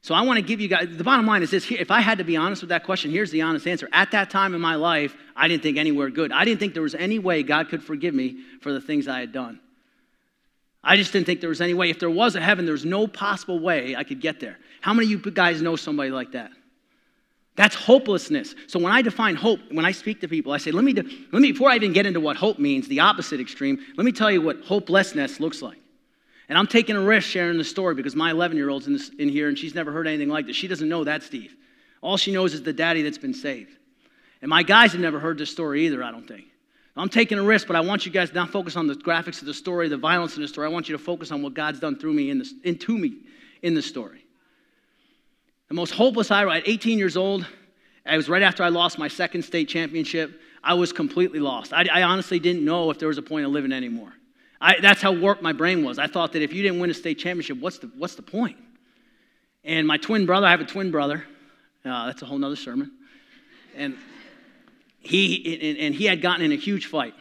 So I want to give you guys, the bottom line is this if I had to be honest with that question, here's the honest answer. At that time in my life, I didn't think anywhere good. I didn't think there was any way God could forgive me for the things I had done. I just didn't think there was any way. If there was a heaven, there's no possible way I could get there. How many of you guys know somebody like that? That's hopelessness. So when I define hope, when I speak to people, I say, let me, de- let me, before I even get into what hope means, the opposite extreme, let me tell you what hopelessness looks like. And I'm taking a risk sharing the story because my 11 year old's in, in here and she's never heard anything like this. She doesn't know that, Steve. All she knows is the daddy that's been saved. And my guys have never heard this story either, I don't think. I'm taking a risk, but I want you guys to not focus on the graphics of the story, the violence in the story. I want you to focus on what God's done through me in this, into me in the story. The most hopeless I at 18 years old, it was right after I lost my second state championship. I was completely lost. I, I honestly didn't know if there was a point of living anymore. I, that's how warped my brain was. I thought that if you didn't win a state championship, what's the, what's the point? And my twin brother, I have a twin brother. Uh, that's a whole nother sermon. And he, and he had gotten in a huge fight.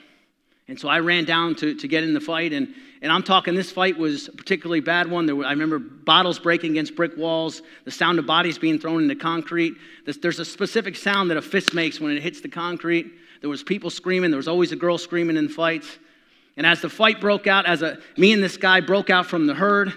And so I ran down to, to get in the fight, and, and I'm talking this fight was a particularly bad one. There were, I remember bottles breaking against brick walls, the sound of bodies being thrown into concrete. There's, there's a specific sound that a fist makes when it hits the concrete. There was people screaming. There was always a girl screaming in fights. And as the fight broke out, as a, me and this guy broke out from the herd,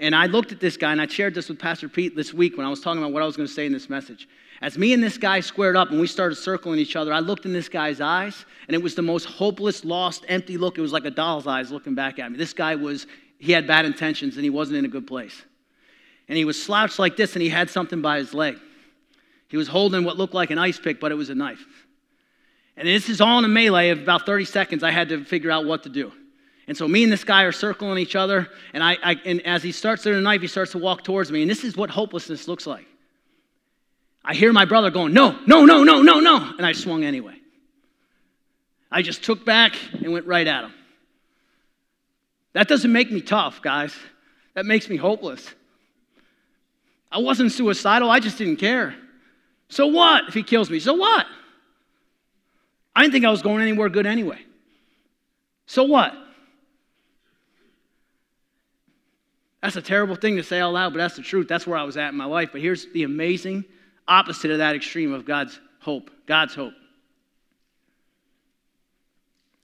and I looked at this guy, and I shared this with Pastor Pete this week when I was talking about what I was going to say in this message. As me and this guy squared up and we started circling each other, I looked in this guy's eyes, and it was the most hopeless, lost, empty look. It was like a doll's eyes looking back at me. This guy was, he had bad intentions and he wasn't in a good place. And he was slouched like this, and he had something by his leg. He was holding what looked like an ice pick, but it was a knife. And this is all in a melee of about 30 seconds. I had to figure out what to do. And so me and this guy are circling each other, and, I, I and as he starts to the knife, he starts to walk towards me. And this is what hopelessness looks like. I hear my brother going, No, no, no, no, no, no. And I swung anyway. I just took back and went right at him. That doesn't make me tough, guys. That makes me hopeless. I wasn't suicidal, I just didn't care. So what if he kills me? So what? I didn't think I was going anywhere good anyway. So what? That's a terrible thing to say out loud, but that's the truth. That's where I was at in my life. But here's the amazing opposite of that extreme of God's hope. God's hope.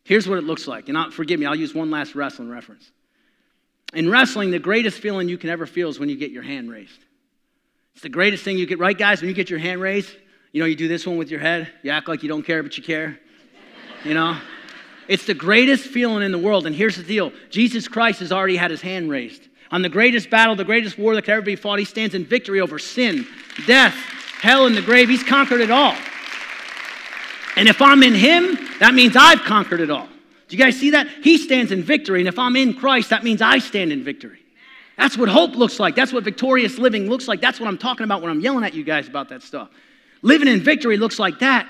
Here's what it looks like. And I'll, forgive me, I'll use one last wrestling reference. In wrestling, the greatest feeling you can ever feel is when you get your hand raised. It's the greatest thing you get, right, guys? When you get your hand raised, you know, you do this one with your head. You act like you don't care, but you care. You know? It's the greatest feeling in the world. And here's the deal Jesus Christ has already had his hand raised. On the greatest battle, the greatest war that could ever be fought, he stands in victory over sin, death, hell, and the grave. He's conquered it all. And if I'm in him, that means I've conquered it all. Do you guys see that? He stands in victory. And if I'm in Christ, that means I stand in victory. That's what hope looks like. That's what victorious living looks like. That's what I'm talking about when I'm yelling at you guys about that stuff. Living in victory looks like that.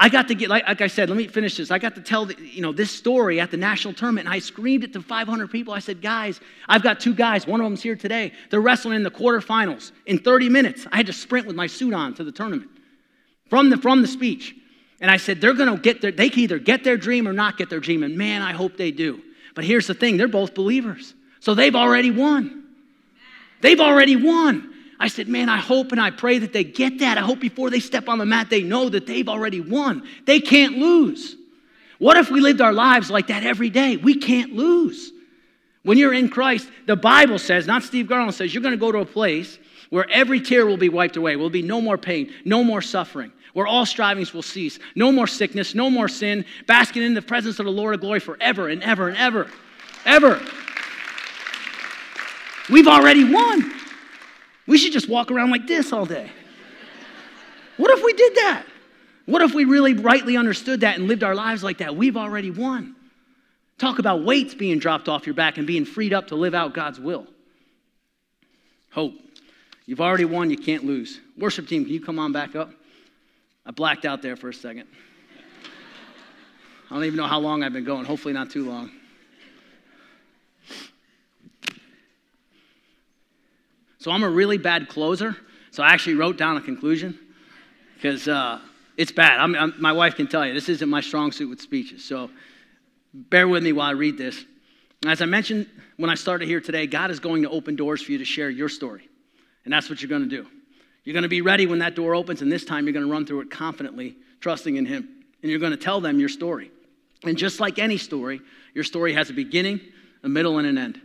I got to get, like, like, I said, let me finish this. I got to tell, the, you know, this story at the national tournament, and I screamed it to 500 people. I said, guys, I've got two guys. One of them's here today. They're wrestling in the quarterfinals in 30 minutes. I had to sprint with my suit on to the tournament from the, from the speech. And I said, they're going to get their, they can either get their dream or not get their dream. And man, I hope they do. But here's the thing they're both believers. So they've already won. They've already won. I said, man, I hope and I pray that they get that. I hope before they step on the mat, they know that they've already won. They can't lose. What if we lived our lives like that every day? We can't lose. When you're in Christ, the Bible says, not Steve Garland says, you're going to go to a place where every tear will be wiped away. Will be no more pain, no more suffering, where all strivings will cease, no more sickness, no more sin, basking in the presence of the Lord of glory forever and ever and ever. Ever. We've already won. We should just walk around like this all day. What if we did that? What if we really rightly understood that and lived our lives like that? We've already won. Talk about weights being dropped off your back and being freed up to live out God's will. Hope. You've already won, you can't lose. Worship team, can you come on back up? I blacked out there for a second. I don't even know how long I've been going, hopefully, not too long. So I'm a really bad closer. So I actually wrote down a conclusion because uh, it's bad. I'm, I'm, my wife can tell you this isn't my strong suit with speeches. So bear with me while I read this. As I mentioned when I started here today, God is going to open doors for you to share your story. And that's what you're going to do. You're going to be ready when that door opens, and this time you're going to run through it confidently, trusting in Him. And you're going to tell them your story. And just like any story, your story has a beginning, a middle, and an end.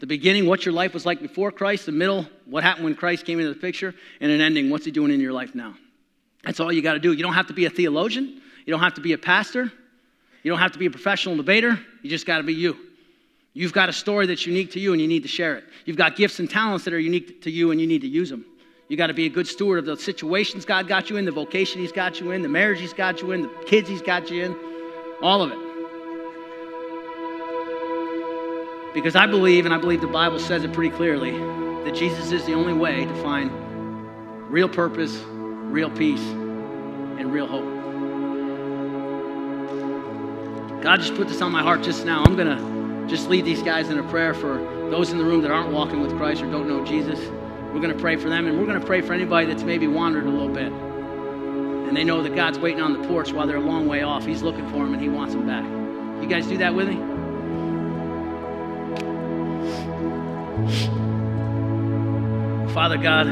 The beginning, what your life was like before Christ, the middle, what happened when Christ came into the picture, and an ending, what's he doing in your life now. That's all you got to do. You don't have to be a theologian, you don't have to be a pastor, you don't have to be a professional debater, you just got to be you. You've got a story that's unique to you and you need to share it. You've got gifts and talents that are unique to you and you need to use them. You got to be a good steward of the situations God got you in, the vocation He's got you in, the marriage He's got you in, the kids He's got you in, all of it. Because I believe, and I believe the Bible says it pretty clearly, that Jesus is the only way to find real purpose, real peace, and real hope. God just put this on my heart just now. I'm going to just lead these guys in a prayer for those in the room that aren't walking with Christ or don't know Jesus. We're going to pray for them, and we're going to pray for anybody that's maybe wandered a little bit. And they know that God's waiting on the porch while they're a long way off. He's looking for them, and He wants them back. You guys do that with me? Father God,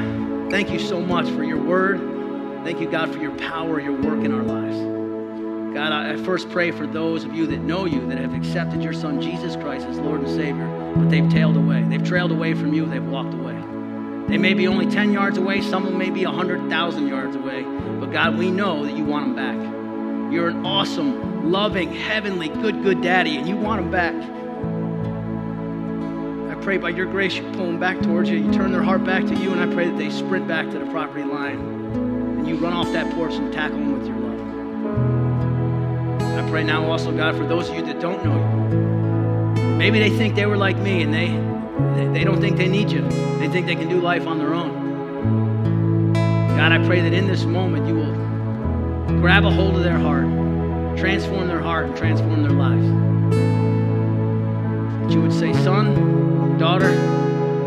thank you so much for your word. Thank you, God, for your power, your work in our lives. God, I first pray for those of you that know you, that have accepted your Son, Jesus Christ, as Lord and Savior, but they've tailed away. They've trailed away from you, they've walked away. They may be only 10 yards away, some of them may be 100,000 yards away, but God, we know that you want them back. You're an awesome, loving, heavenly, good, good daddy, and you want them back pray by your grace you pull them back towards you. You turn their heart back to you, and I pray that they sprint back to the property line. And you run off that porch and tackle them with your love. I pray now also, God, for those of you that don't know you. Maybe they think they were like me and they, they don't think they need you. They think they can do life on their own. God, I pray that in this moment you will grab a hold of their heart, transform their heart, and transform their lives. That you would say, Son, Daughter,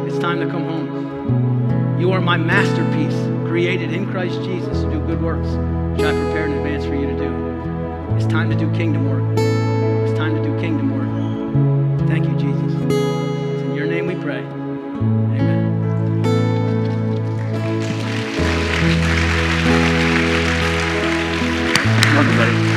it's time to come home. You are my masterpiece, created in Christ Jesus to do good works, which I prepared in advance for you to do. It's time to do kingdom work. It's time to do kingdom work. Thank you, Jesus. It's in your name we pray. Amen. Welcome,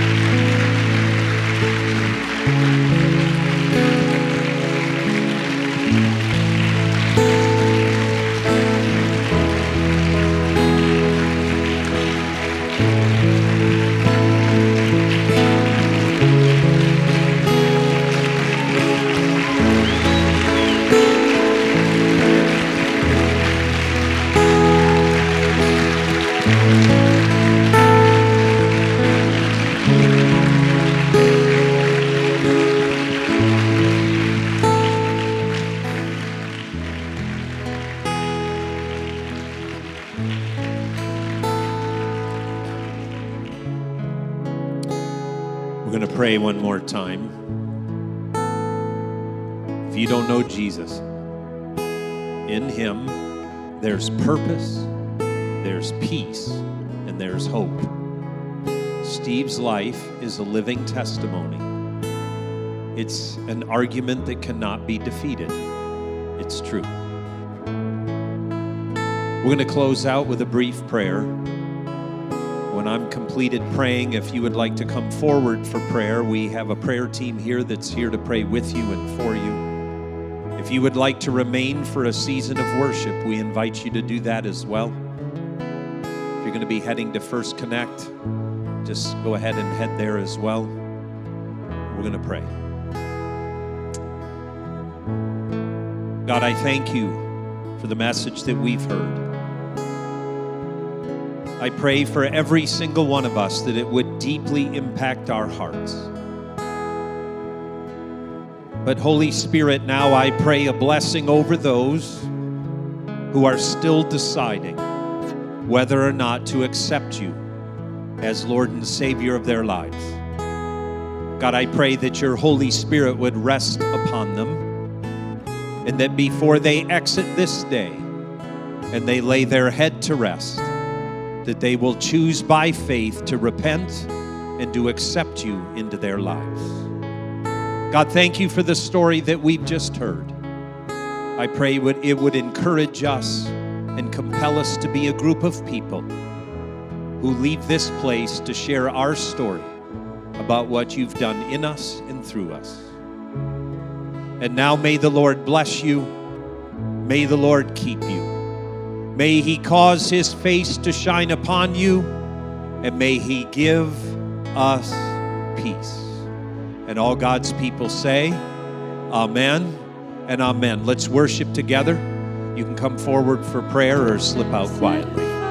pray one more time. If you don't know Jesus, in Him there's purpose, there's peace, and there's hope. Steve's life is a living testimony. It's an argument that cannot be defeated. It's true. We're going to close out with a brief prayer. When I'm completed praying, if you would like to come forward for prayer, we have a prayer team here that's here to pray with you and for you. If you would like to remain for a season of worship, we invite you to do that as well. If you're going to be heading to First Connect, just go ahead and head there as well. We're going to pray. God, I thank you for the message that we've heard. I pray for every single one of us that it would deeply impact our hearts. But, Holy Spirit, now I pray a blessing over those who are still deciding whether or not to accept you as Lord and Savior of their lives. God, I pray that your Holy Spirit would rest upon them and that before they exit this day and they lay their head to rest, that they will choose by faith to repent and to accept you into their lives. God, thank you for the story that we've just heard. I pray it would encourage us and compel us to be a group of people who leave this place to share our story about what you've done in us and through us. And now may the Lord bless you. May the Lord keep you. May he cause his face to shine upon you, and may he give us peace. And all God's people say, Amen and Amen. Let's worship together. You can come forward for prayer or slip out quietly.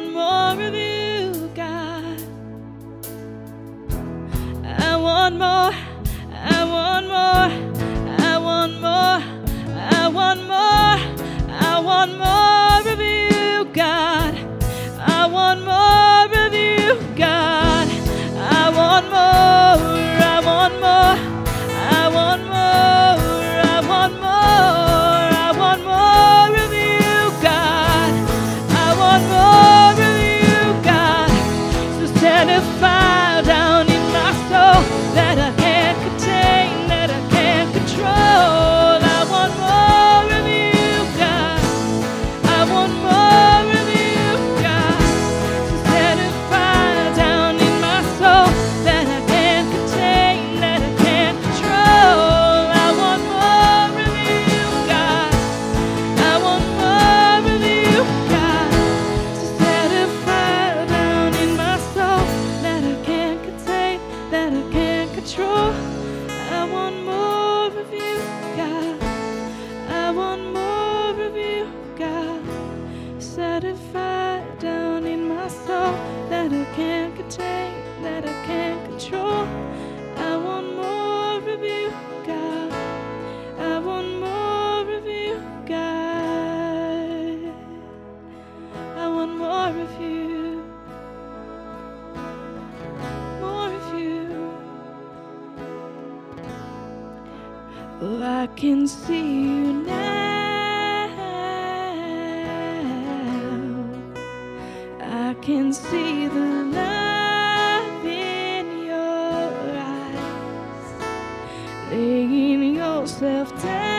want more of you, God. I want more. Self-doubt.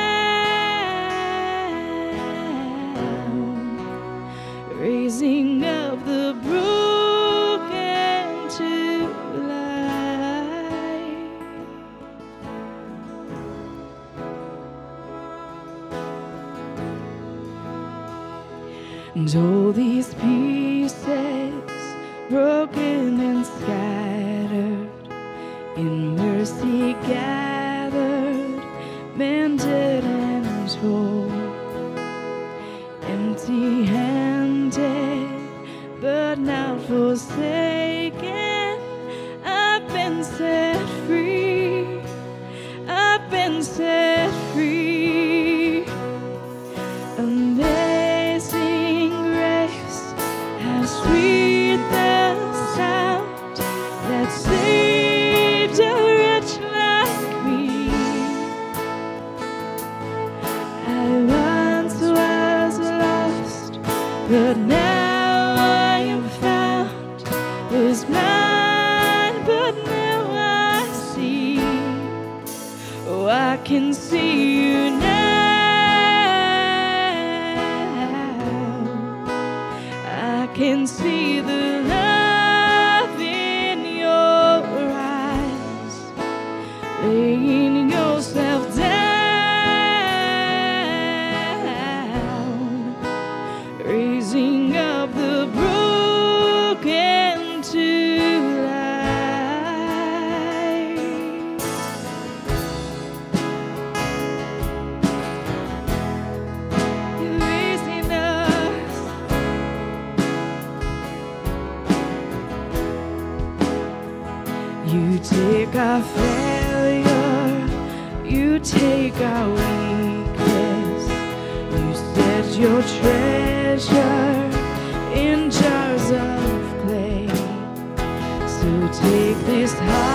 high.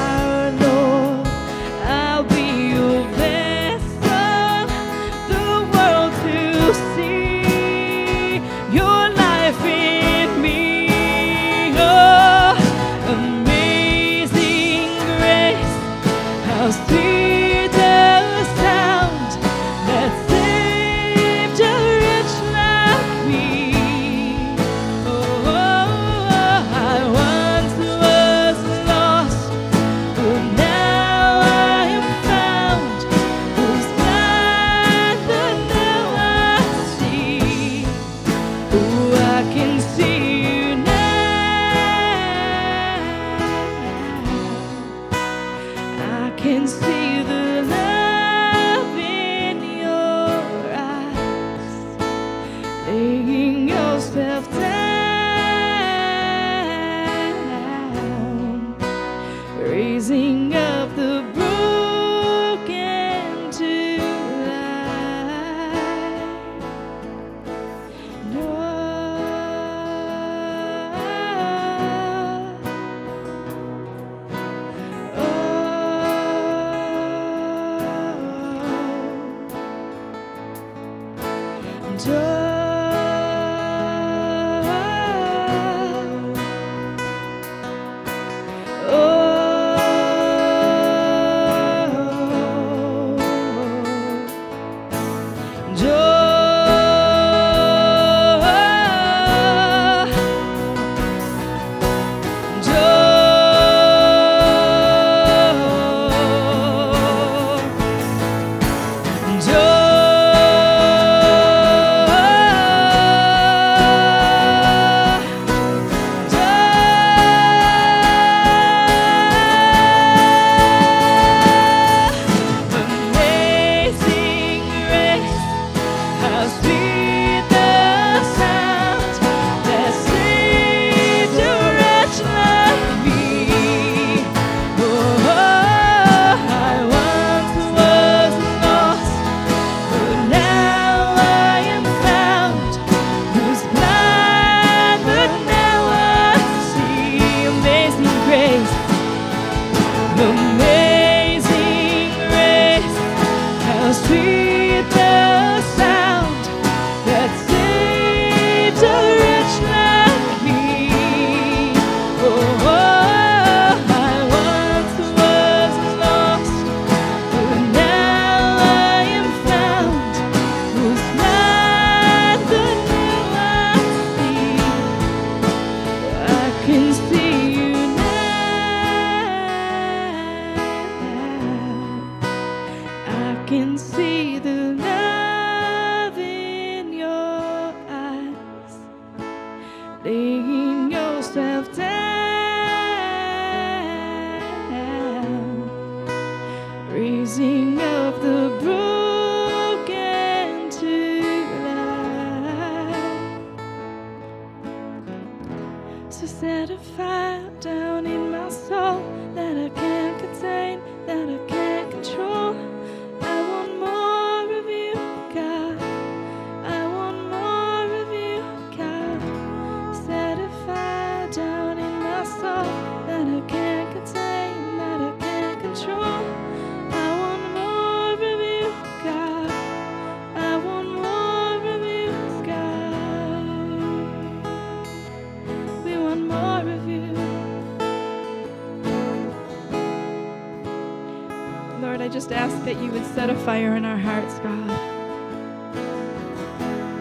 Just ask that you would set a fire in our hearts, God.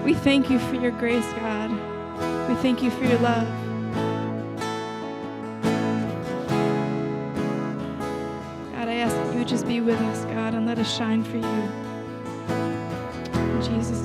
We thank you for your grace, God. We thank you for your love. God, I ask that you would just be with us, God, and let us shine for you. In Jesus'.